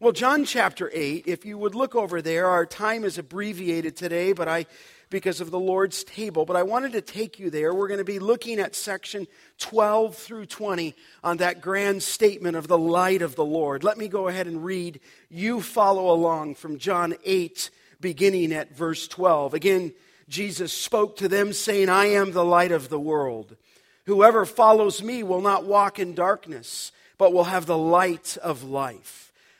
Well, John chapter 8, if you would look over there, our time is abbreviated today, but I because of the Lord's table, but I wanted to take you there. We're going to be looking at section 12 through 20 on that grand statement of the light of the Lord. Let me go ahead and read. You follow along from John 8, beginning at verse 12. Again, Jesus spoke to them, saying, I am the light of the world. Whoever follows me will not walk in darkness, but will have the light of life.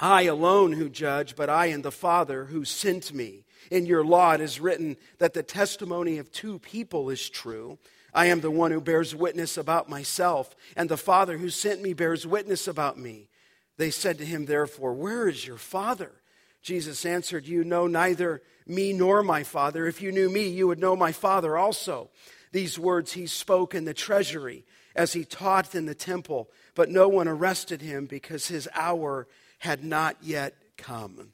I alone who judge, but I and the Father who sent me. In your law it is written that the testimony of two people is true. I am the one who bears witness about myself, and the Father who sent me bears witness about me. They said to him, therefore, Where is your Father? Jesus answered, You know neither me nor my Father. If you knew me, you would know my Father also. These words he spoke in the treasury as he taught in the temple, but no one arrested him because his hour had not yet come.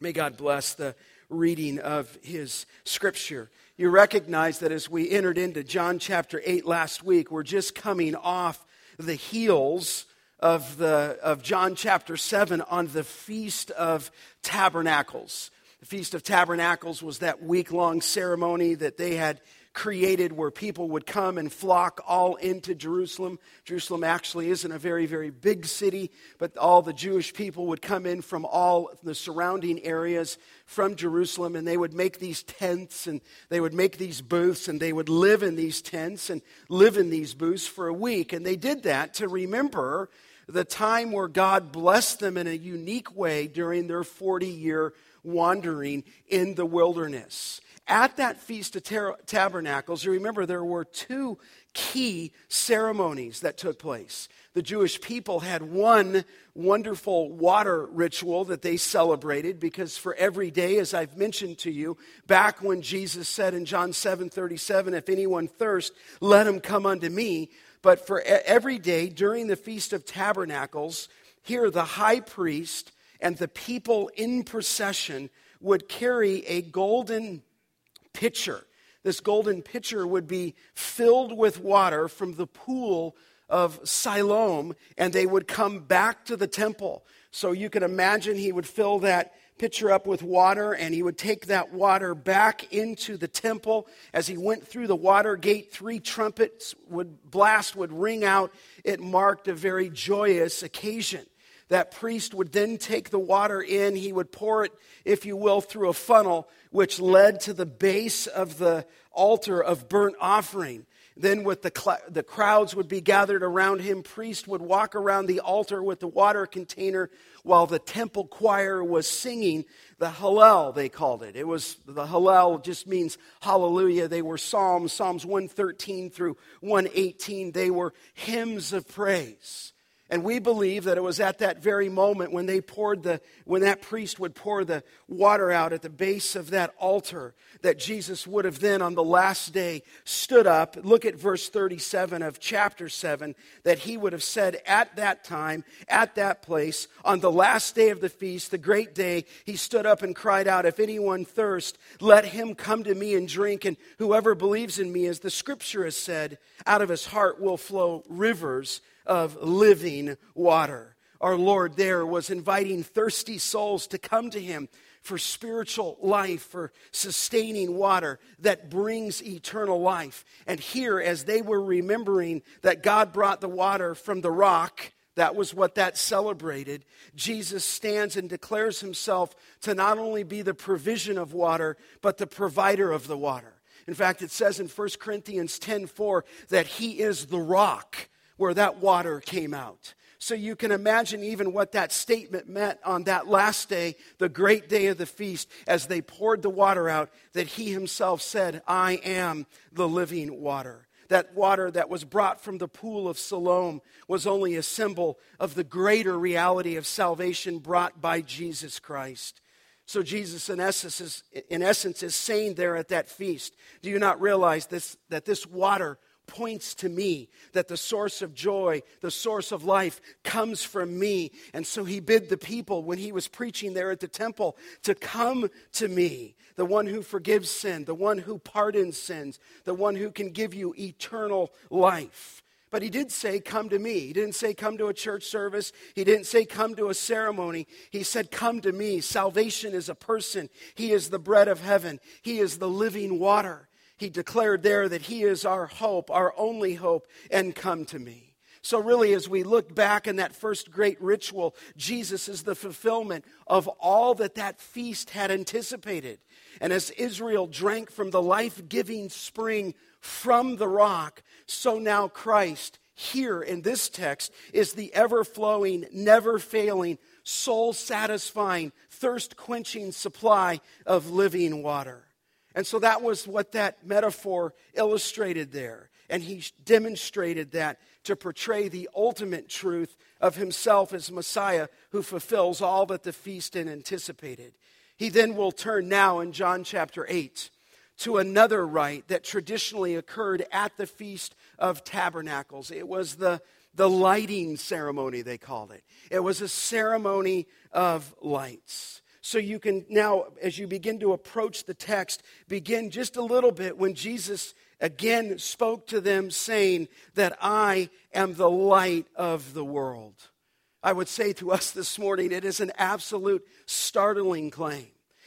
May God bless the reading of his scripture. You recognize that as we entered into John chapter 8 last week, we're just coming off the heels of, the, of John chapter 7 on the Feast of Tabernacles. The Feast of Tabernacles was that week long ceremony that they had created where people would come and flock all into Jerusalem. Jerusalem actually isn't a very, very big city, but all the Jewish people would come in from all the surrounding areas from Jerusalem, and they would make these tents and they would make these booths and they would live in these tents and live in these booths for a week. And they did that to remember the time where God blessed them in a unique way during their 40 year wandering in the wilderness at that Feast of Tabernacles, you remember there were two key ceremonies that took place. The Jewish people had one wonderful water ritual that they celebrated because for every day, as I've mentioned to you, back when Jesus said in John 7 37, if anyone thirst, let him come unto me. But for every day during the Feast of Tabernacles, here the high priest and the people in procession would carry a golden pitcher. This golden pitcher would be filled with water from the pool of Siloam, and they would come back to the temple. So you can imagine he would fill that pitcher up with water, and he would take that water back into the temple. As he went through the water gate, three trumpets would blast, would ring out. It marked a very joyous occasion. That priest would then take the water in, he would pour it, if you will, through a funnel, which led to the base of the altar of burnt offering. Then, with the, cl- the crowds would be gathered around him, priest would walk around the altar with the water container while the temple choir was singing the Hallel, they called it. It was the Hallel just means hallelujah. They were Psalms, Psalms 113 through 118. They were hymns of praise. And we believe that it was at that very moment when they poured the, when that priest would pour the water out at the base of that altar, that Jesus would have then on the last day stood up. Look at verse 37 of chapter 7, that he would have said at that time, at that place, on the last day of the feast, the great day, he stood up and cried out, If anyone thirst, let him come to me and drink. And whoever believes in me, as the scripture has said, out of his heart will flow rivers of living water. Our Lord there was inviting thirsty souls to come to Him for spiritual life, for sustaining water that brings eternal life. And here, as they were remembering that God brought the water from the rock, that was what that celebrated. Jesus stands and declares himself to not only be the provision of water, but the provider of the water. In fact, it says in 1 Corinthians 10:4 that he is the rock where that water came out. So you can imagine even what that statement meant on that last day, the great day of the feast, as they poured the water out, that he himself said, I am the living water. That water that was brought from the pool of Siloam was only a symbol of the greater reality of salvation brought by Jesus Christ. So Jesus, in essence, is, in essence, is saying there at that feast, do you not realize this, that this water points to me, that the source of joy, the source of life comes from me. And so he bid the people when he was preaching there at the temple to come to me, the one who forgives sin, the one who pardons sins, the one who can give you eternal life. But he did say, Come to me. He didn't say, Come to a church service. He didn't say, Come to a ceremony. He said, Come to me. Salvation is a person. He is the bread of heaven, He is the living water. He declared there that He is our hope, our only hope, and come to me. So, really, as we look back in that first great ritual, Jesus is the fulfillment of all that that feast had anticipated. And as Israel drank from the life giving spring from the rock, so now Christ, here in this text, is the ever flowing, never failing, soul satisfying, thirst quenching supply of living water. And so that was what that metaphor illustrated there. And he demonstrated that to portray the ultimate truth of himself as Messiah who fulfills all that the feast had anticipated. He then will turn now in John chapter 8 to another rite that traditionally occurred at the Feast of Tabernacles. It was the, the lighting ceremony, they called it. It was a ceremony of lights. So you can now, as you begin to approach the text, begin just a little bit when Jesus again spoke to them, saying that I am the light of the world. I would say to us this morning, it is an absolute startling claim.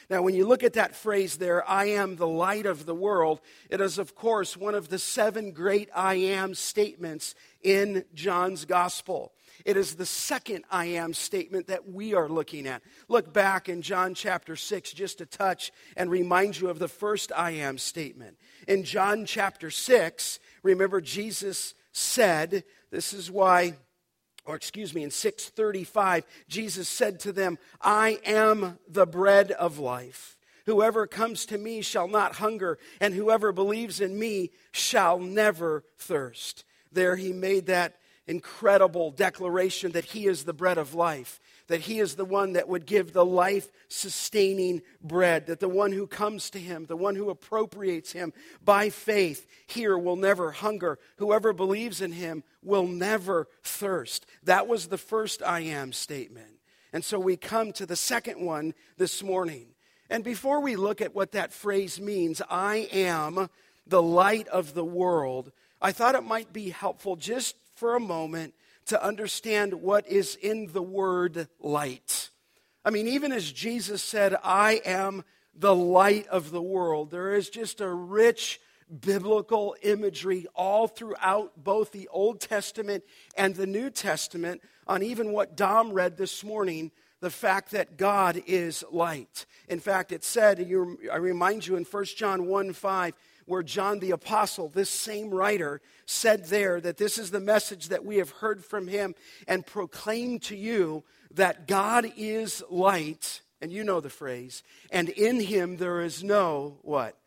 Now, when you look at that phrase there, I am the light of the world, it is, of course, one of the seven great I am statements in John's gospel. It is the second I am statement that we are looking at. Look back in John chapter 6 just to touch and remind you of the first I am statement. In John chapter 6, remember Jesus said, This is why or excuse me, in 635, Jesus said to them, I am the bread of life. Whoever comes to me shall not hunger, and whoever believes in me shall never thirst. There he made that incredible declaration that he is the bread of life that he is the one that would give the life sustaining bread, that the one who comes to him, the one who appropriates him by faith, here will never hunger. Whoever believes in him will never thirst. That was the first I am statement. And so we come to the second one this morning. And before we look at what that phrase means, I am the light of the world, I thought it might be helpful just for a moment to understand what is in the word light. I mean, even as Jesus said, I am the light of the world, there is just a rich biblical imagery all throughout both the Old Testament and the New Testament on even what Dom read this morning the fact that God is light. In fact, it said, I remind you in 1 John 1 5, where John the Apostle, this same writer, said there that this is the message that we have heard from him and proclaim to you that God is light, and you know the phrase, and in him there is no what?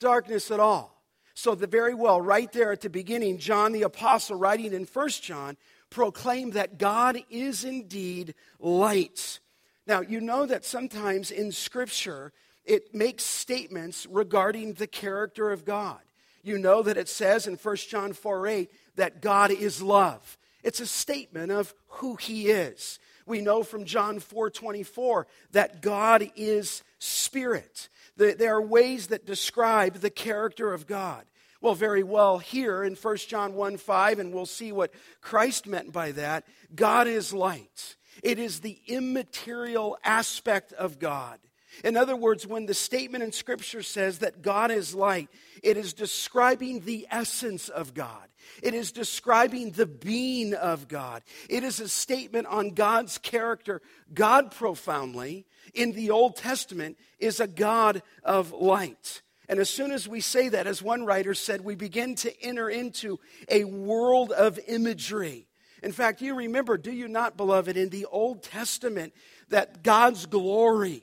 Darkness at all. So, the very well, right there at the beginning, John the Apostle, writing in First John, proclaimed that God is indeed light. Now, you know that sometimes in Scripture, it makes statements regarding the character of God. You know that it says in 1 John 4 8 that God is love. It's a statement of who he is. We know from John 4 24 that God is spirit. There are ways that describe the character of God. Well, very well, here in 1 John 1 5, and we'll see what Christ meant by that, God is light. It is the immaterial aspect of God. In other words, when the statement in Scripture says that God is light, it is describing the essence of God. It is describing the being of God. It is a statement on God's character. God, profoundly, in the Old Testament, is a God of light. And as soon as we say that, as one writer said, we begin to enter into a world of imagery. In fact, you remember, do you not, beloved, in the Old Testament, that God's glory,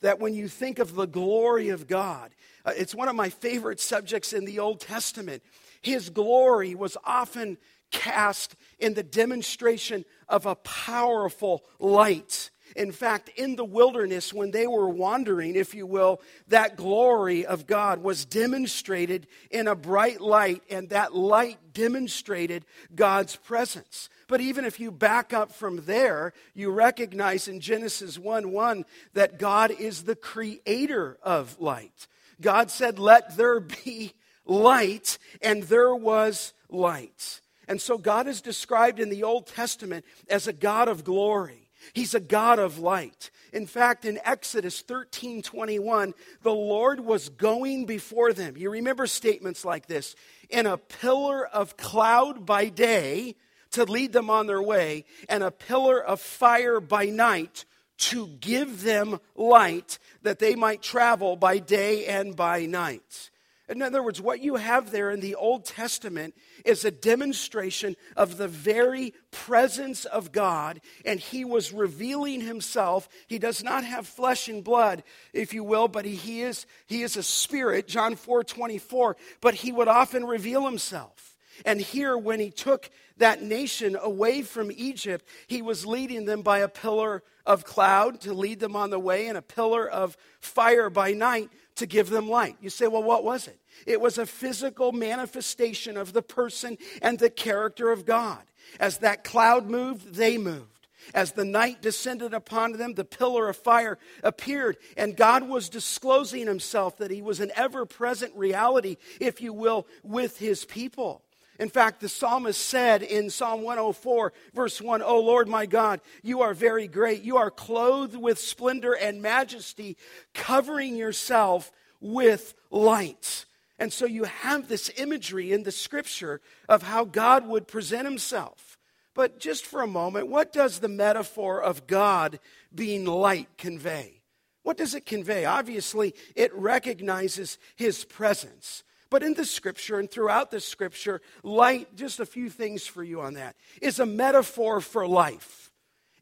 that when you think of the glory of God, uh, it's one of my favorite subjects in the Old Testament. His glory was often cast in the demonstration of a powerful light. In fact, in the wilderness, when they were wandering, if you will, that glory of God was demonstrated in a bright light, and that light demonstrated God's presence. But even if you back up from there, you recognize in Genesis 1 1 that God is the creator of light. God said, Let there be light, and there was light. And so God is described in the Old Testament as a God of glory. He's a God of light. In fact, in Exodus 13 21, the Lord was going before them. You remember statements like this in a pillar of cloud by day to lead them on their way, and a pillar of fire by night to give them light that they might travel by day and by night. In other words, what you have there in the Old Testament is a demonstration of the very presence of God, and He was revealing Himself. He does not have flesh and blood, if you will, but He, is, he is a spirit, John 4 24, but He would often reveal Himself. And here, when He took that nation away from Egypt, He was leading them by a pillar of cloud to lead them on the way, and a pillar of fire by night to give them light. You say, well, what was it? It was a physical manifestation of the person and the character of God. As that cloud moved, they moved. As the night descended upon them, the pillar of fire appeared, and God was disclosing himself that he was an ever present reality, if you will, with his people. In fact, the psalmist said in Psalm 104, verse 1, O Lord my God, you are very great. You are clothed with splendor and majesty, covering yourself with light. And so you have this imagery in the scripture of how God would present himself. But just for a moment, what does the metaphor of God being light convey? What does it convey? Obviously, it recognizes his presence. But in the scripture and throughout the scripture, light, just a few things for you on that, is a metaphor for life.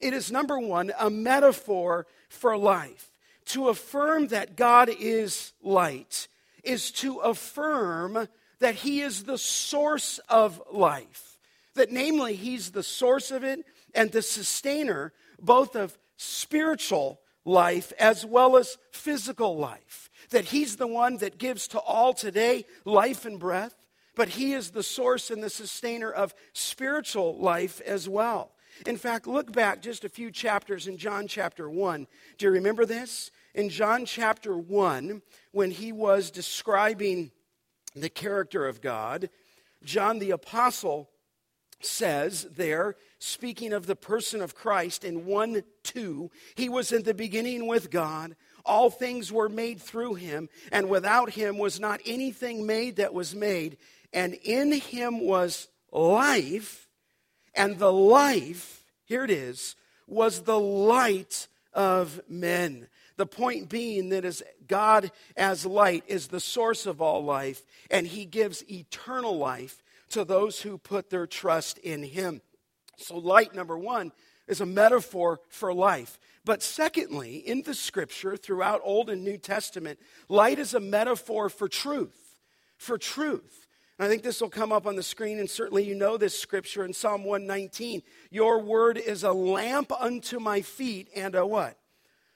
It is, number one, a metaphor for life. To affirm that God is light is to affirm that He is the source of life. That, namely, He's the source of it and the sustainer both of spiritual life as well as physical life. That He's the one that gives to all today life and breath, but He is the source and the sustainer of spiritual life as well. In fact, look back just a few chapters in John chapter 1. Do you remember this? In John chapter 1, when he was describing the character of God, John the Apostle says there, speaking of the person of Christ in 1 2, he was in the beginning with God. All things were made through him, and without him was not anything made that was made. And in him was life, and the life, here it is, was the light of men. The point being that is God as light is the source of all life, and he gives eternal life to those who put their trust in him. So, light, number one, is a metaphor for life. But secondly, in the scripture, throughout Old and New Testament, light is a metaphor for truth. For truth. And I think this will come up on the screen, and certainly you know this scripture in Psalm 119. Your word is a lamp unto my feet and a what?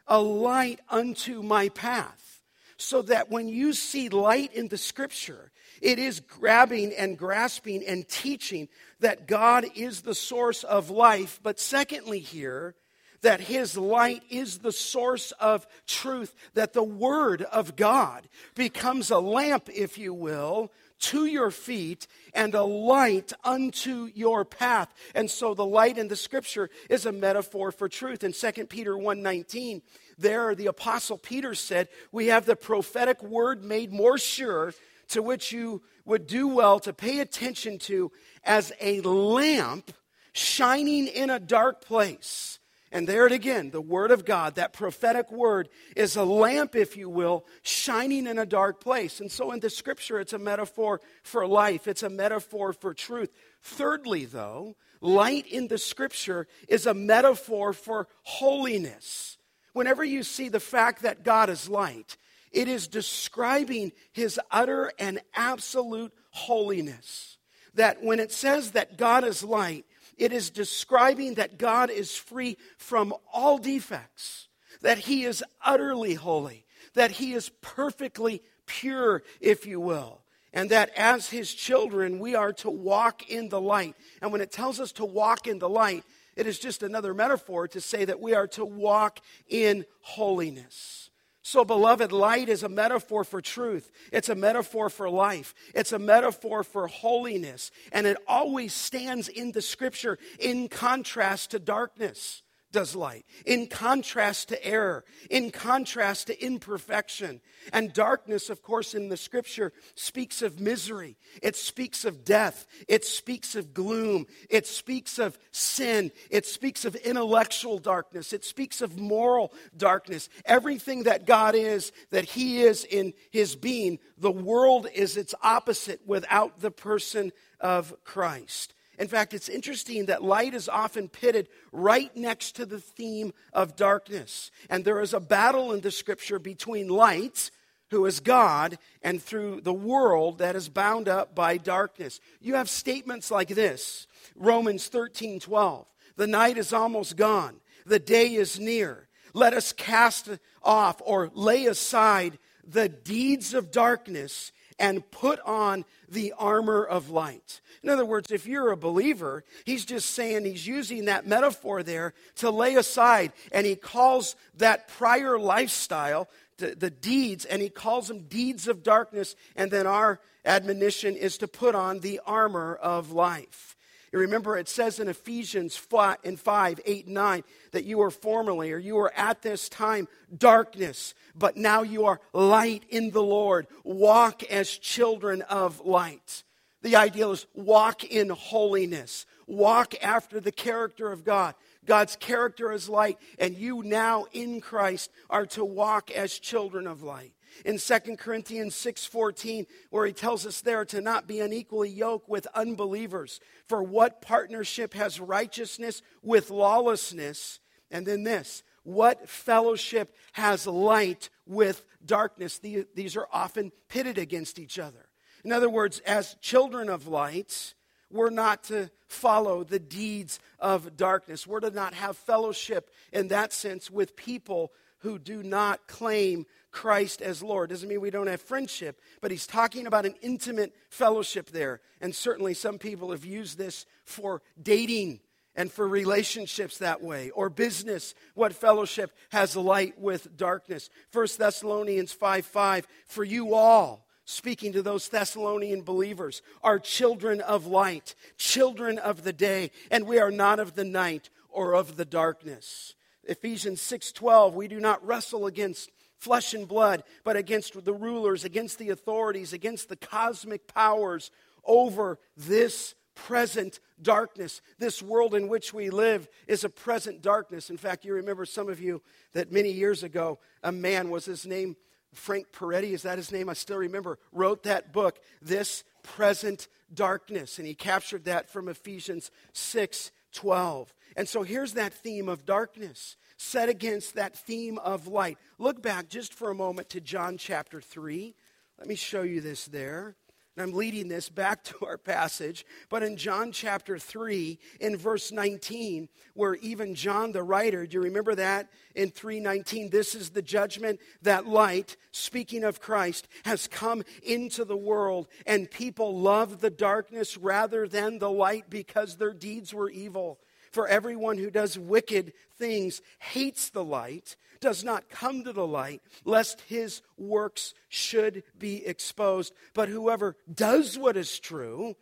A light unto my path. So that when you see light in the scripture, it is grabbing and grasping and teaching that God is the source of life. But secondly, here, that his light is the source of truth, that the word of God becomes a lamp, if you will, to your feet and a light unto your path. And so the light in the scripture is a metaphor for truth. In 2 Peter 1:19, there the apostle Peter said, "We have the prophetic word made more sure, to which you would do well to pay attention to as a lamp shining in a dark place." And there it again, the Word of God, that prophetic word, is a lamp, if you will, shining in a dark place. And so in the scripture, it's a metaphor for life, it's a metaphor for truth. Thirdly, though, light in the scripture is a metaphor for holiness. Whenever you see the fact that God is light, it is describing his utter and absolute holiness. That when it says that God is light, it is describing that God is free from all defects, that he is utterly holy, that he is perfectly pure, if you will and that as his children, we are to walk in the light. And when it tells us to walk in the light, it is just another metaphor to say that we are to walk in holiness. So, beloved, light is a metaphor for truth. It's a metaphor for life. It's a metaphor for holiness. And it always stands in the scripture in contrast to darkness does light, in contrast to error, in contrast to imperfection. And darkness, of course, in the scripture speaks of misery, it speaks of death, it speaks of gloom, it speaks of sin, it speaks of intellectual darkness, it speaks of moral darkness. Everything that God is, that He is in His being, the world is its opposite without the person of Christ. In fact, it's interesting that light is often pitted right next to the theme of darkness. And there is a battle in the scripture between light, who is God, and through the world that is bound up by darkness. You have statements like this Romans 13 12. The night is almost gone, the day is near. Let us cast off or lay aside the deeds of darkness and put on the armor of light. In other words, if you're a believer, he's just saying he's using that metaphor there to lay aside, and he calls that prior lifestyle the, the deeds, and he calls them deeds of darkness, and then our admonition is to put on the armor of life. You remember it says in Ephesians 5, in 5, 8, 9 that you were formerly or you were at this time darkness, but now you are light in the Lord. Walk as children of light. The ideal is walk in holiness, walk after the character of God. God's character is light, and you now in Christ are to walk as children of light in 2 Corinthians 6:14 where he tells us there to not be unequally yoked with unbelievers. For what partnership has righteousness with lawlessness? And then this what fellowship has light with darkness? These are often pitted against each other. In other words as children of light we're not to follow the deeds of darkness. We're to not have fellowship in that sense with people who do not claim Christ as Lord. Doesn't mean we don't have friendship, but he's talking about an intimate fellowship there. And certainly some people have used this for dating and for relationships that way or business what fellowship has light with darkness 1 thessalonians 5 5 for you all speaking to those thessalonian believers are children of light children of the day and we are not of the night or of the darkness ephesians 6.12 we do not wrestle against flesh and blood, but against the rulers, against the authorities, against the cosmic powers over this present darkness. This world in which we live is a present darkness. In fact, you remember some of you that many years ago, a man was his name, Frank Peretti, is that his name? I still remember, wrote that book, This Present Darkness. And he captured that from Ephesians 6 12. And so here's that theme of darkness set against that theme of light. Look back just for a moment to John chapter 3. Let me show you this there. And I'm leading this back to our passage, but in John chapter 3, in verse 19, where even John the writer, do you remember that? In 319, this is the judgment that light, speaking of Christ, has come into the world, and people love the darkness rather than the light because their deeds were evil. For everyone who does wicked things hates the light, does not come to the light, lest his works should be exposed. But whoever does what is true,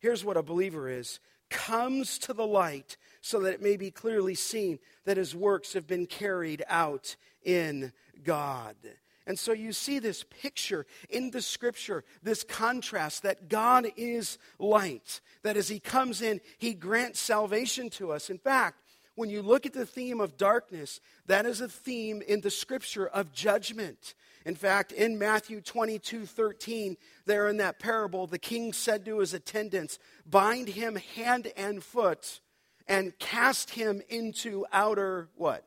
here's what a believer is comes to the light so that it may be clearly seen that his works have been carried out in God. And so you see this picture in the scripture, this contrast that God is light, that as He comes in, He grants salvation to us. In fact, when you look at the theme of darkness, that is a theme in the scripture of judgment. In fact, in Matthew 22 13, there in that parable, the king said to his attendants, Bind him hand and foot and cast him into outer what?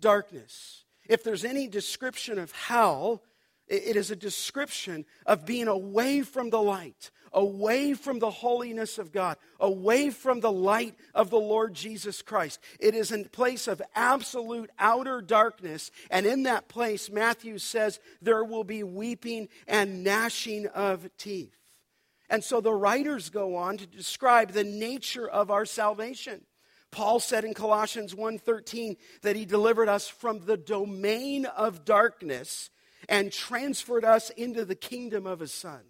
Darkness. If there's any description of hell, It is a description of being away from the light, away from the holiness of God, away from the light of the Lord Jesus Christ. It is a place of absolute outer darkness. And in that place, Matthew says, there will be weeping and gnashing of teeth. And so the writers go on to describe the nature of our salvation. Paul said in Colossians 1:13 that he delivered us from the domain of darkness and transferred us into the kingdom of his son.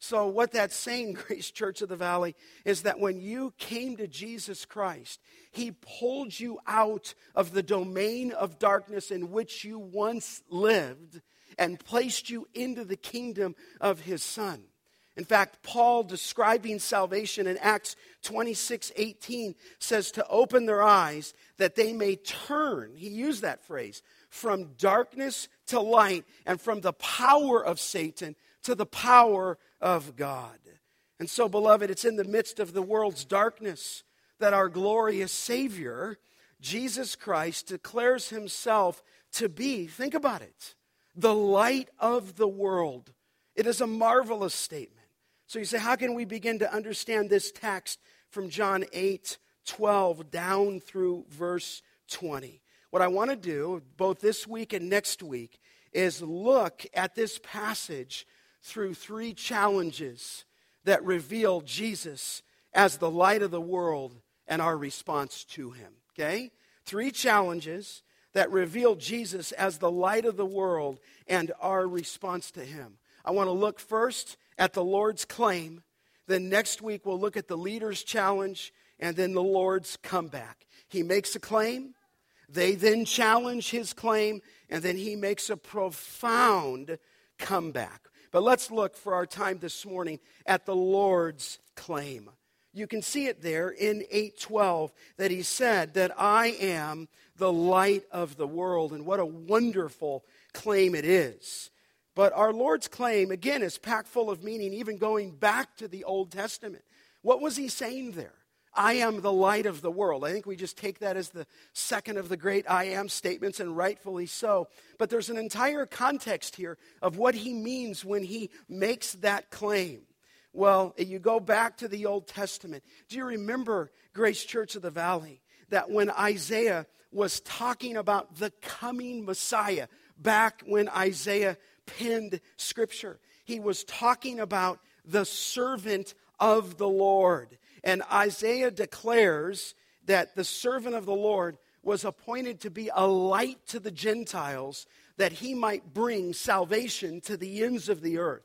So, what that's saying, Grace Church of the Valley, is that when you came to Jesus Christ, He pulled you out of the domain of darkness in which you once lived and placed you into the kingdom of His Son. In fact, Paul describing salvation in Acts 26 18 says to open their eyes that they may turn, he used that phrase, from darkness to light and from the power of Satan to the power of God. And so, beloved, it's in the midst of the world's darkness that our glorious Savior, Jesus Christ, declares himself to be, think about it, the light of the world. It is a marvelous statement. So you say, how can we begin to understand this text from John 8 12 down through verse 20? What I want to do, both this week and next week, is look at this passage through three challenges that reveal Jesus as the light of the world and our response to him. Okay? Three challenges that reveal Jesus as the light of the world and our response to him. I want to look first at the Lord's claim. Then next week we'll look at the leader's challenge and then the Lord's comeback. He makes a claim, they then challenge his claim, and then he makes a profound comeback. But let's look for our time this morning at the Lord's claim. You can see it there in 812 that he said that I am the light of the world. And what a wonderful claim it is. But our Lord's claim, again, is packed full of meaning, even going back to the Old Testament. What was he saying there? I am the light of the world. I think we just take that as the second of the great I am statements, and rightfully so. But there's an entire context here of what he means when he makes that claim. Well, you go back to the Old Testament. Do you remember, Grace Church of the Valley, that when Isaiah was talking about the coming Messiah, back when Isaiah penned scripture, he was talking about the servant of the Lord. And Isaiah declares that the servant of the Lord was appointed to be a light to the Gentiles that he might bring salvation to the ends of the earth.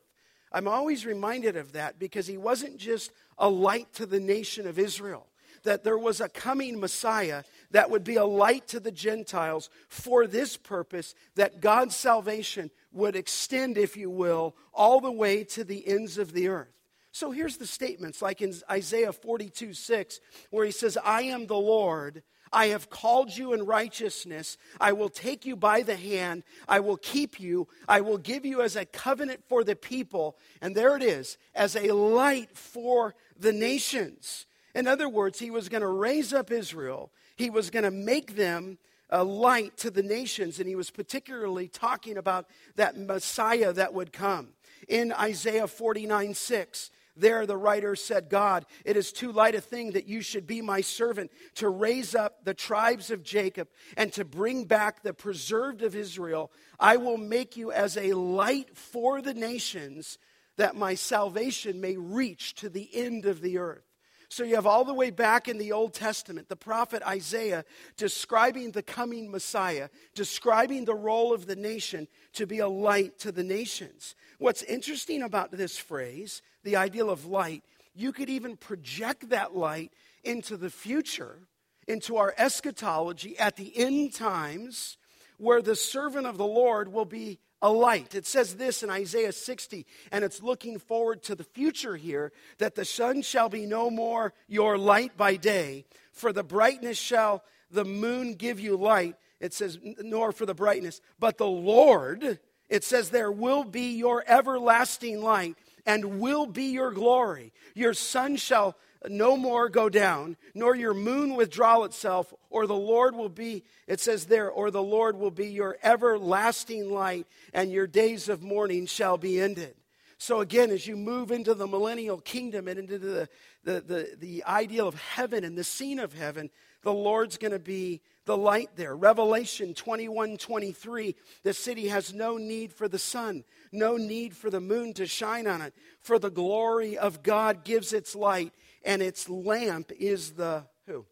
I'm always reminded of that because he wasn't just a light to the nation of Israel, that there was a coming Messiah that would be a light to the Gentiles for this purpose, that God's salvation would extend, if you will, all the way to the ends of the earth. So here's the statements, like in Isaiah 42 6, where he says, I am the Lord. I have called you in righteousness. I will take you by the hand. I will keep you. I will give you as a covenant for the people. And there it is, as a light for the nations. In other words, he was going to raise up Israel, he was going to make them a light to the nations. And he was particularly talking about that Messiah that would come. In Isaiah 49 6, there, the writer said, God, it is too light a thing that you should be my servant to raise up the tribes of Jacob and to bring back the preserved of Israel. I will make you as a light for the nations that my salvation may reach to the end of the earth. So you have all the way back in the Old Testament, the prophet Isaiah describing the coming Messiah, describing the role of the nation to be a light to the nations. What's interesting about this phrase, the ideal of light, you could even project that light into the future, into our eschatology at the end times, where the servant of the Lord will be a light. It says this in Isaiah 60, and it's looking forward to the future here that the sun shall be no more your light by day, for the brightness shall the moon give you light. It says, nor for the brightness, but the Lord, it says, there will be your everlasting light and will be your glory. Your sun shall no more go down, nor your moon withdraw itself, or the Lord will be, it says there, or the Lord will be your everlasting light, and your days of mourning shall be ended. So again, as you move into the millennial kingdom and into the, the, the, the ideal of heaven and the scene of heaven, the Lord's going to be the light there. Revelation 21 23, the city has no need for the sun, no need for the moon to shine on it, for the glory of God gives its light, and its lamp is the who?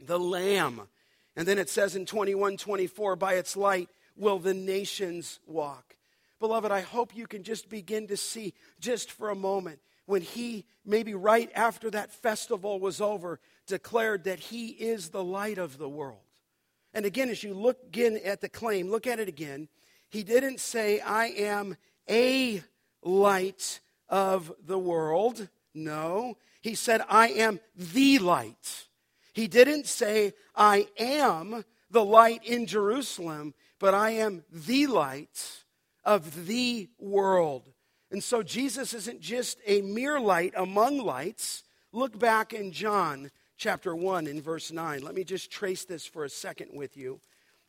The Lamb. And then it says in 21 24, by its light will the nations walk. Beloved, I hope you can just begin to see, just for a moment, when he, maybe right after that festival was over, declared that he is the light of the world. And again, as you look again at the claim, look at it again. He didn't say, I am a light of the world. No. He said, I am the light. He didn't say, I am the light in Jerusalem, but I am the light of the world. And so Jesus isn't just a mere light among lights. Look back in John chapter 1 in verse 9. Let me just trace this for a second with you.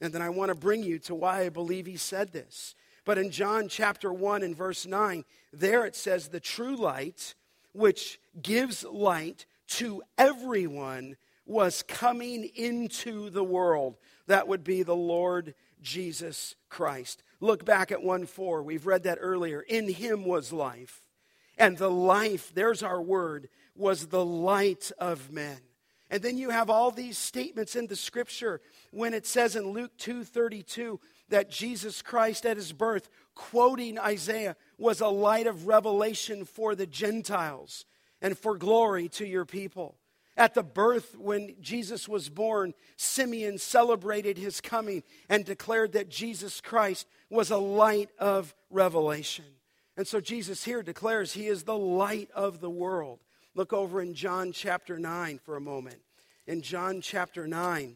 And then I want to bring you to why I believe he said this. But in John chapter 1 and verse 9, there it says, The true light, which gives light to everyone, was coming into the world. That would be the Lord Jesus Christ. Look back at 1 4. We've read that earlier. In him was life. And the life, there's our word, was the light of men. And then you have all these statements in the scripture when it says in Luke 2:32 that Jesus Christ at his birth, quoting Isaiah, was a light of revelation for the Gentiles and for glory to your people. At the birth, when Jesus was born, Simeon celebrated his coming and declared that Jesus Christ was a light of revelation. And so Jesus here declares he is the light of the world. Look over in John chapter 9 for a moment. In John chapter 9,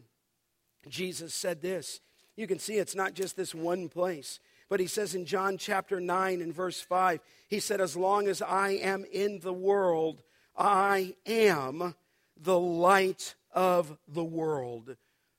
Jesus said this. You can see it's not just this one place, but he says in John chapter 9 and verse 5, he said, As long as I am in the world, I am the light of the world.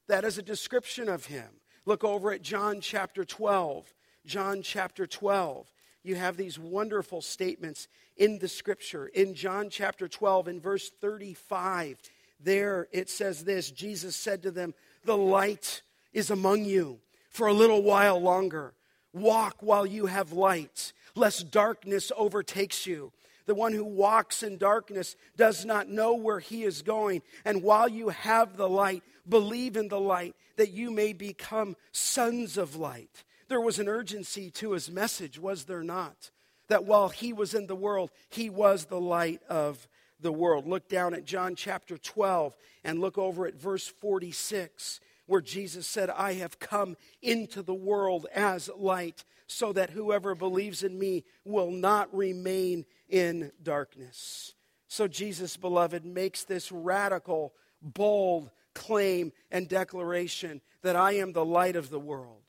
That is a description of him. Look over at John chapter 12. John chapter 12 you have these wonderful statements in the scripture. In John chapter 12, in verse 35, there it says this Jesus said to them, The light is among you for a little while longer. Walk while you have light, lest darkness overtakes you. The one who walks in darkness does not know where he is going. And while you have the light, believe in the light that you may become sons of light. There was an urgency to his message, was there not? That while he was in the world, he was the light of the world. Look down at John chapter 12 and look over at verse 46, where Jesus said, I have come into the world as light, so that whoever believes in me will not remain in darkness. So, Jesus, beloved, makes this radical, bold claim and declaration that I am the light of the world.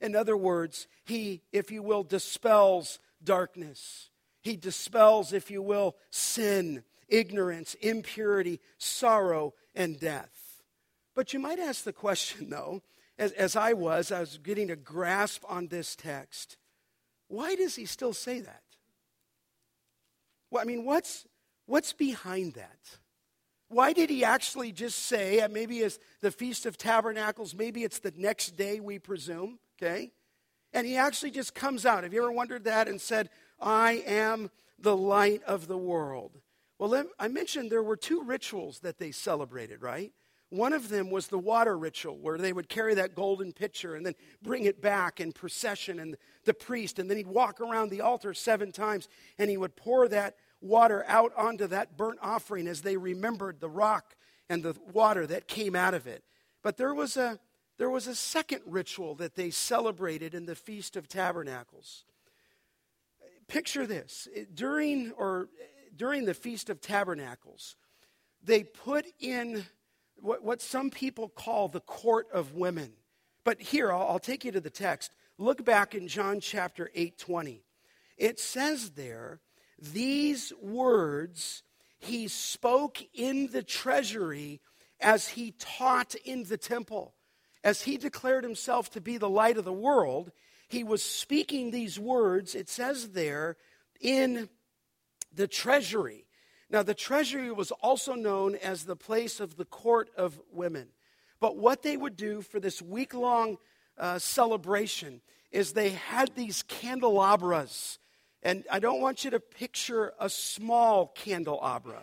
In other words, he, if you will, dispels darkness. He dispels, if you will, sin, ignorance, impurity, sorrow, and death. But you might ask the question, though, as, as I was, I was getting a grasp on this text why does he still say that? Well, I mean, what's, what's behind that? Why did he actually just say, uh, maybe it's the Feast of Tabernacles, maybe it's the next day, we presume? okay? And he actually just comes out. Have you ever wondered that and said, I am the light of the world? Well, I mentioned there were two rituals that they celebrated, right? One of them was the water ritual, where they would carry that golden pitcher and then bring it back in procession, and the priest, and then he'd walk around the altar seven times, and he would pour that water out onto that burnt offering as they remembered the rock and the water that came out of it. But there was a there was a second ritual that they celebrated in the Feast of Tabernacles. Picture this during or during the Feast of Tabernacles, they put in what, what some people call the court of women. But here, I'll, I'll take you to the text. Look back in John chapter 8 20. It says there, These words he spoke in the treasury as he taught in the temple. As he declared himself to be the light of the world, he was speaking these words, it says there, in the treasury. Now, the treasury was also known as the place of the court of women. But what they would do for this week long uh, celebration is they had these candelabras. And I don't want you to picture a small candelabra.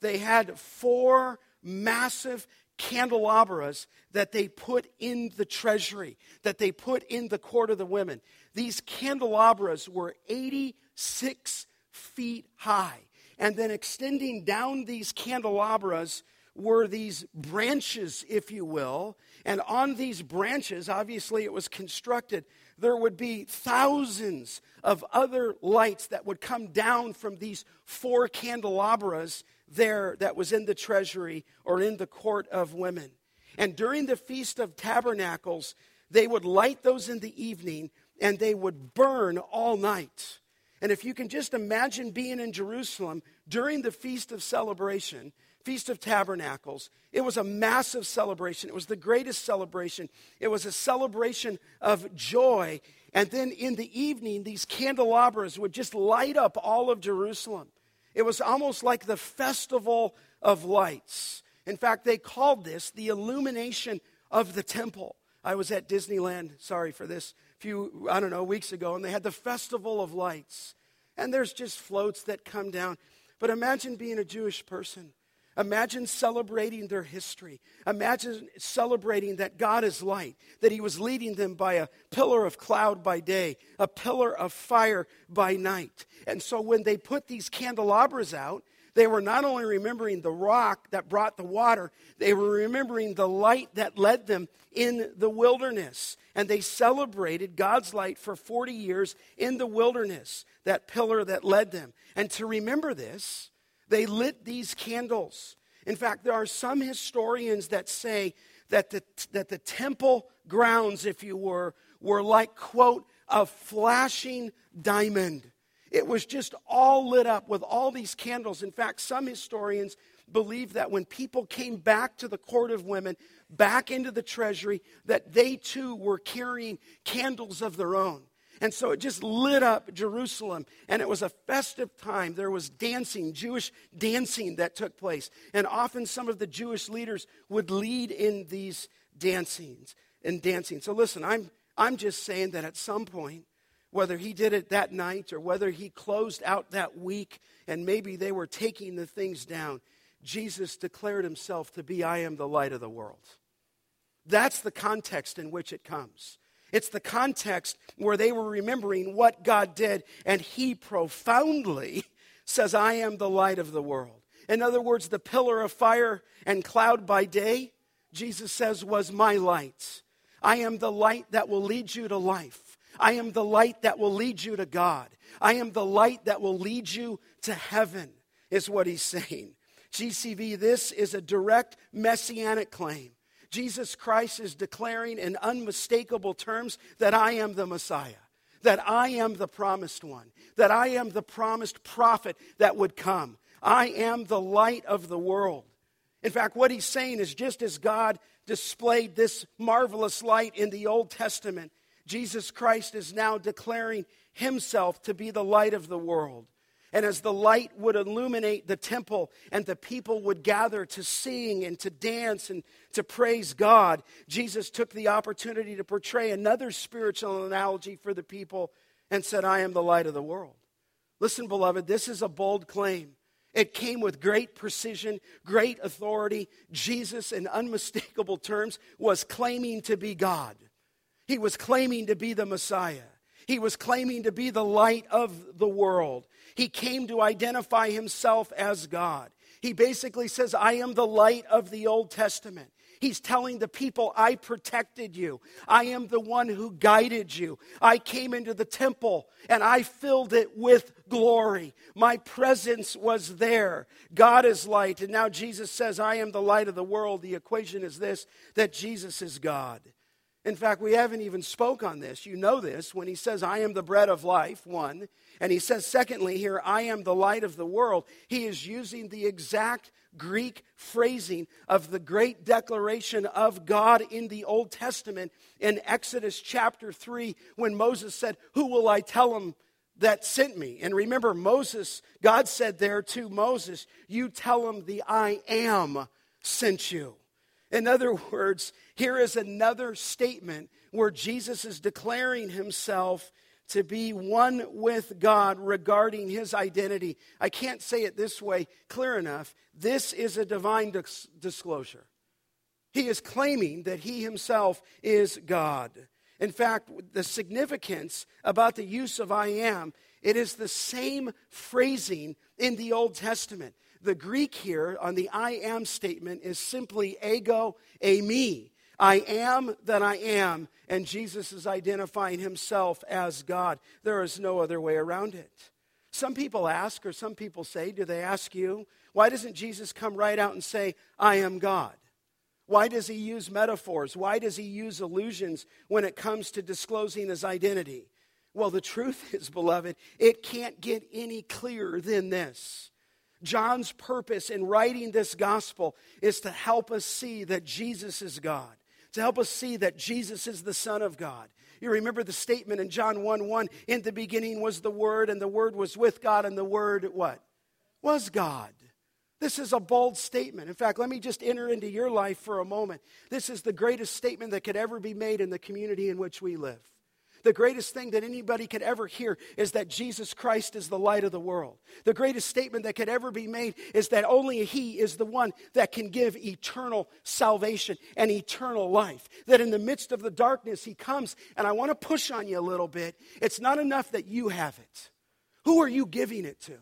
They had four massive candelabras that they put in the treasury, that they put in the court of the women. These candelabras were 86 feet high. And then extending down these candelabras were these branches, if you will. And on these branches, obviously it was constructed, there would be thousands of other lights that would come down from these four candelabras there that was in the treasury or in the court of women. And during the Feast of Tabernacles, they would light those in the evening and they would burn all night. And if you can just imagine being in Jerusalem during the Feast of Celebration, Feast of Tabernacles, it was a massive celebration. It was the greatest celebration. It was a celebration of joy. And then in the evening, these candelabras would just light up all of Jerusalem. It was almost like the festival of lights. In fact, they called this the illumination of the temple. I was at Disneyland, sorry for this, few, I don't know, weeks ago, and they had the festival of lights. And there's just floats that come down. But imagine being a Jewish person. Imagine celebrating their history. Imagine celebrating that God is light, that He was leading them by a pillar of cloud by day, a pillar of fire by night. And so when they put these candelabras out, they were not only remembering the rock that brought the water, they were remembering the light that led them in the wilderness. And they celebrated God's light for 40 years in the wilderness, that pillar that led them. And to remember this, they lit these candles. In fact, there are some historians that say that the, that the temple grounds, if you were, were like, quote, a flashing diamond. It was just all lit up with all these candles. In fact, some historians believe that when people came back to the court of women, back into the treasury, that they too were carrying candles of their own. And so it just lit up Jerusalem, and it was a festive time. There was dancing, Jewish dancing that took place. And often some of the Jewish leaders would lead in these dancings and dancing. So listen, I'm, I'm just saying that at some point, whether he did it that night or whether he closed out that week and maybe they were taking the things down, Jesus declared himself to be, I am the light of the world. That's the context in which it comes. It's the context where they were remembering what God did, and he profoundly says, I am the light of the world. In other words, the pillar of fire and cloud by day, Jesus says, was my light. I am the light that will lead you to life. I am the light that will lead you to God. I am the light that will lead you to heaven, is what he's saying. GCV, this is a direct messianic claim. Jesus Christ is declaring in unmistakable terms that I am the Messiah, that I am the promised one, that I am the promised prophet that would come. I am the light of the world. In fact, what he's saying is just as God displayed this marvelous light in the Old Testament, Jesus Christ is now declaring himself to be the light of the world. And as the light would illuminate the temple and the people would gather to sing and to dance and to praise God, Jesus took the opportunity to portray another spiritual analogy for the people and said, I am the light of the world. Listen, beloved, this is a bold claim. It came with great precision, great authority. Jesus, in unmistakable terms, was claiming to be God. He was claiming to be the Messiah. He was claiming to be the light of the world. He came to identify himself as God. He basically says, I am the light of the Old Testament. He's telling the people, I protected you. I am the one who guided you. I came into the temple and I filled it with glory. My presence was there. God is light. And now Jesus says, I am the light of the world. The equation is this that Jesus is God. In fact, we haven't even spoke on this. You know this when he says, I am the bread of life, one. And he says, secondly, here, I am the light of the world. He is using the exact Greek phrasing of the great declaration of God in the Old Testament in Exodus chapter 3 when Moses said, Who will I tell him that sent me? And remember, Moses, God said there to Moses, You tell him the I am sent you. In other words, here is another statement where Jesus is declaring himself to be one with God regarding his identity. I can't say it this way clear enough. This is a divine dis- disclosure. He is claiming that he himself is God. In fact, the significance about the use of I am, it is the same phrasing in the Old Testament. The Greek here on the I am statement is simply ego eimi. I am that I am, and Jesus is identifying himself as God. There is no other way around it. Some people ask, or some people say, do they ask you, why doesn't Jesus come right out and say, I am God? Why does he use metaphors? Why does he use illusions when it comes to disclosing his identity? Well, the truth is, beloved, it can't get any clearer than this. John's purpose in writing this gospel is to help us see that Jesus is God, to help us see that Jesus is the Son of God. You remember the statement in John 1 1 In the beginning was the Word, and the Word was with God, and the Word, what? Was God. This is a bold statement. In fact, let me just enter into your life for a moment. This is the greatest statement that could ever be made in the community in which we live. The greatest thing that anybody could ever hear is that Jesus Christ is the light of the world. The greatest statement that could ever be made is that only He is the one that can give eternal salvation and eternal life. That in the midst of the darkness, He comes. And I want to push on you a little bit. It's not enough that you have it. Who are you giving it to?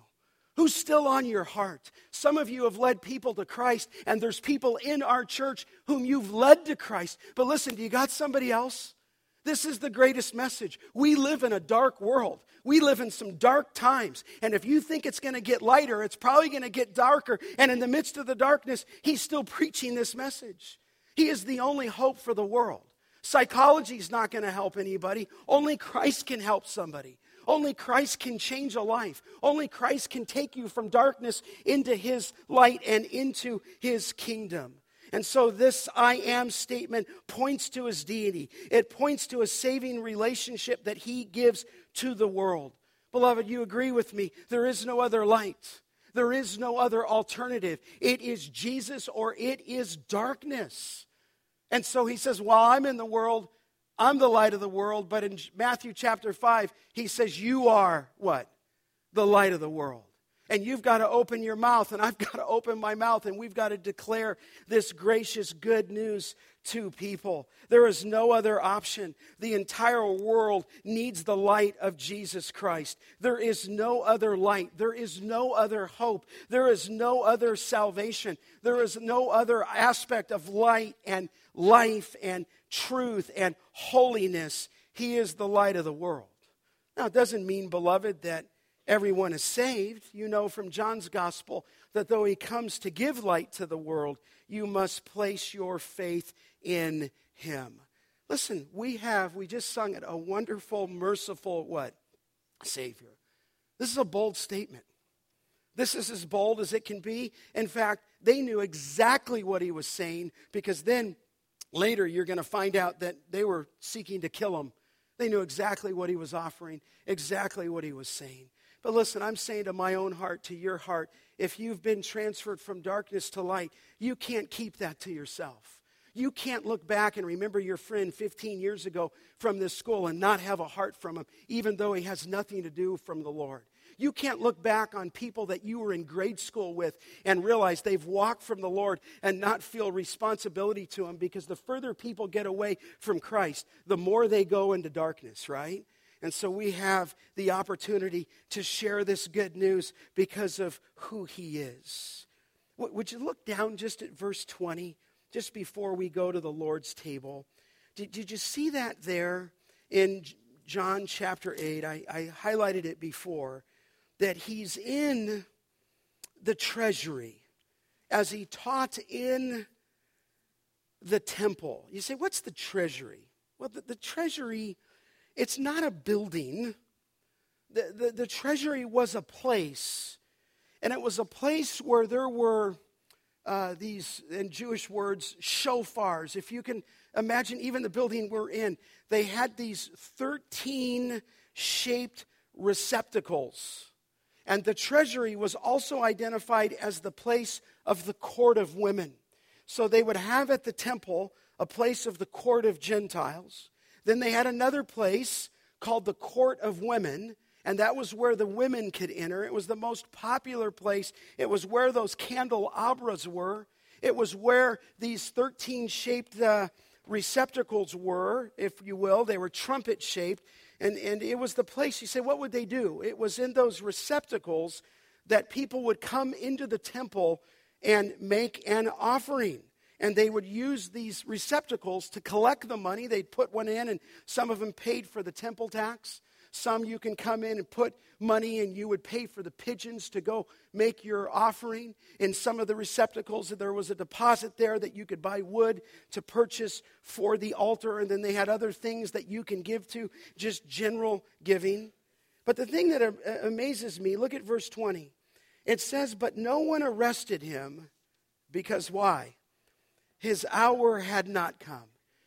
Who's still on your heart? Some of you have led people to Christ, and there's people in our church whom you've led to Christ. But listen, do you got somebody else? This is the greatest message. We live in a dark world. We live in some dark times. And if you think it's going to get lighter, it's probably going to get darker. And in the midst of the darkness, he's still preaching this message. He is the only hope for the world. Psychology is not going to help anybody. Only Christ can help somebody. Only Christ can change a life. Only Christ can take you from darkness into his light and into his kingdom. And so, this I am statement points to his deity. It points to a saving relationship that he gives to the world. Beloved, you agree with me. There is no other light, there is no other alternative. It is Jesus or it is darkness. And so he says, While I'm in the world, I'm the light of the world. But in Matthew chapter 5, he says, You are what? The light of the world. And you've got to open your mouth, and I've got to open my mouth, and we've got to declare this gracious good news to people. There is no other option. The entire world needs the light of Jesus Christ. There is no other light. There is no other hope. There is no other salvation. There is no other aspect of light and life and truth and holiness. He is the light of the world. Now, it doesn't mean, beloved, that everyone is saved. You know from John's gospel that though he comes to give light to the world, you must place your faith in him. Listen, we have, we just sung it, a wonderful, merciful what? Savior. This is a bold statement. This is as bold as it can be. In fact, they knew exactly what he was saying because then later you're going to find out that they were seeking to kill him. They knew exactly what he was offering, exactly what he was saying. But listen, I'm saying to my own heart, to your heart, if you've been transferred from darkness to light, you can't keep that to yourself. You can't look back and remember your friend 15 years ago from this school and not have a heart from him, even though he has nothing to do from the Lord. You can't look back on people that you were in grade school with and realize they've walked from the Lord and not feel responsibility to Him because the further people get away from Christ, the more they go into darkness, right? And so we have the opportunity to share this good news because of who he is. Would you look down just at verse 20, just before we go to the Lord's table? Did, did you see that there in John chapter 8? I, I highlighted it before that he's in the treasury as he taught in the temple. You say, what's the treasury? Well, the, the treasury, it's not a building. The, the, the treasury was a place. And it was a place where there were uh, these, in Jewish words, shofars. If you can imagine, even the building we're in, they had these 13 shaped receptacles. And the treasury was also identified as the place of the court of women. So they would have at the temple a place of the court of Gentiles. Then they had another place called the court of women, and that was where the women could enter. It was the most popular place. It was where those candelabras were. It was where these 13 shaped uh, receptacles were, if you will. They were trumpet shaped. And, and it was the place, you say, what would they do? It was in those receptacles that people would come into the temple and make an offering. And they would use these receptacles to collect the money. They'd put one in, and some of them paid for the temple tax. Some you can come in and put money and you would pay for the pigeons to go make your offering. In some of the receptacles, there was a deposit there that you could buy wood to purchase for the altar. And then they had other things that you can give to, just general giving. But the thing that uh, amazes me, look at verse 20. It says, But no one arrested him because why? His hour had not come.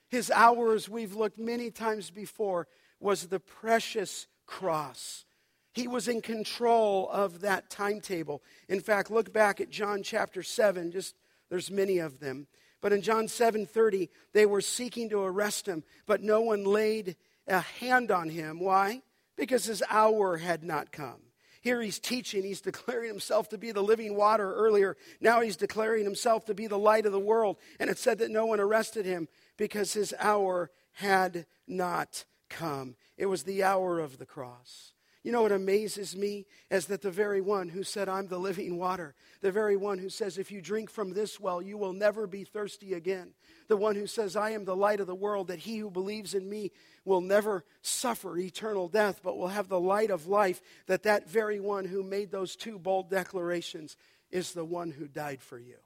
His hour, as we've looked many times before, was the precious cross. He was in control of that timetable. In fact, look back at John chapter 7, just there's many of them. But in John 7:30, they were seeking to arrest him, but no one laid a hand on him. Why? Because his hour had not come. Here he's teaching, he's declaring himself to be the living water earlier. Now he's declaring himself to be the light of the world. And it said that no one arrested him because his hour had not come. It was the hour of the cross. You know what amazes me is that the very one who said, I'm the living water, the very one who says, if you drink from this well, you will never be thirsty again, the one who says, I am the light of the world, that he who believes in me will never suffer eternal death, but will have the light of life, that that very one who made those two bold declarations is the one who died for you.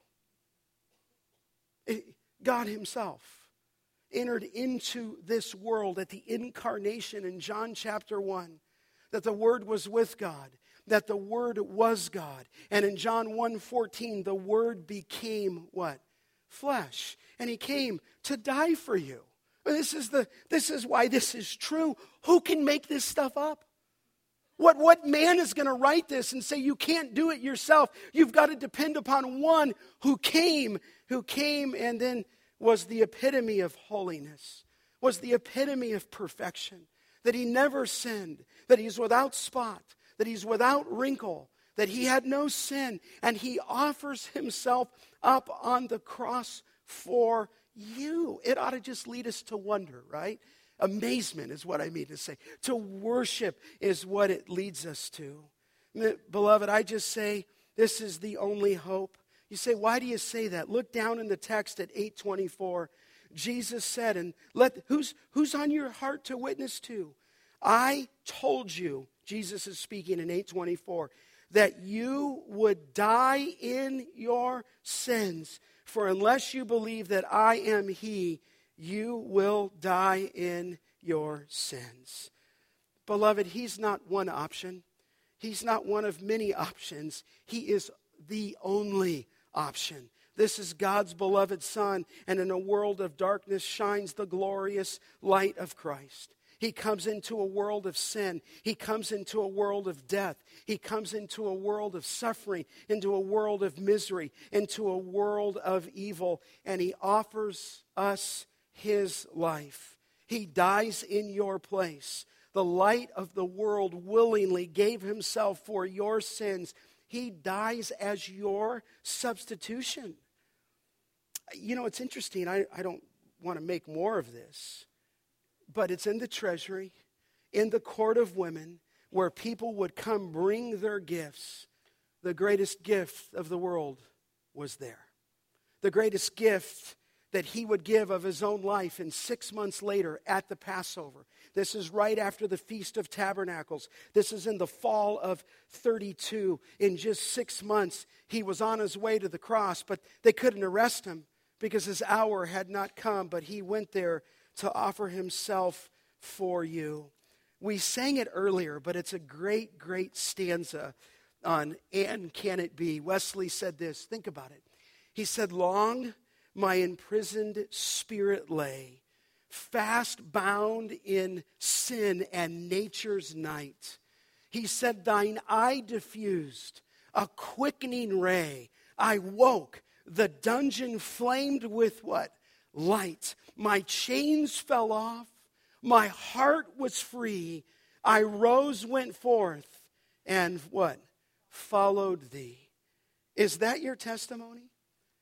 God Himself entered into this world at the incarnation in John chapter 1 that the word was with God that the word was God. And in John 1:14 the word became what? Flesh. And he came to die for you this is the this is why this is true who can make this stuff up what, what man is going to write this and say you can't do it yourself? You've got to depend upon one who came, who came and then was the epitome of holiness, was the epitome of perfection, that he never sinned, that he's without spot, that he's without wrinkle, that he had no sin, and he offers himself up on the cross for you. It ought to just lead us to wonder, right? Amazement is what I mean to say. To worship is what it leads us to. Beloved, I just say this is the only hope. You say, why do you say that? Look down in the text at 824. Jesus said, and let who's who's on your heart to witness to? I told you, Jesus is speaking in 824, that you would die in your sins. For unless you believe that I am He, you will die in your sins. Beloved, He's not one option. He's not one of many options. He is the only option. This is God's beloved Son, and in a world of darkness shines the glorious light of Christ. He comes into a world of sin. He comes into a world of death. He comes into a world of suffering, into a world of misery, into a world of evil, and He offers us His life. He dies in your place. The light of the world willingly gave Himself for your sins he dies as your substitution. You know, it's interesting. I, I don't want to make more of this, but it's in the treasury, in the court of women, where people would come bring their gifts. The greatest gift of the world was there. The greatest gift that he would give of his own life. And six months later, at the Passover, this is right after the Feast of Tabernacles. This is in the fall of 32. In just six months, he was on his way to the cross, but they couldn't arrest him because his hour had not come. But he went there to offer himself for you. We sang it earlier, but it's a great, great stanza on And Can It Be? Wesley said this. Think about it. He said, Long my imprisoned spirit lay, fast bound in sin and nature's night. He said, Thine eye diffused a quickening ray. I woke, the dungeon flamed with what? Light. My chains fell off, my heart was free. I rose, went forth, and what? Followed thee. Is that your testimony?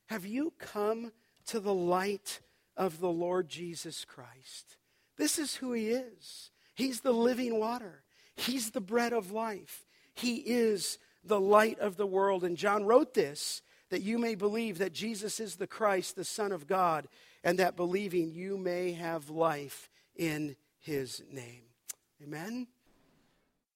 Have you come to the light of the Lord Jesus Christ? This is who he is. He's the living water, he's the bread of life, he is the light of the world. And John wrote this that you may believe that Jesus is the Christ, the Son of God, and that believing you may have life in his name. Amen.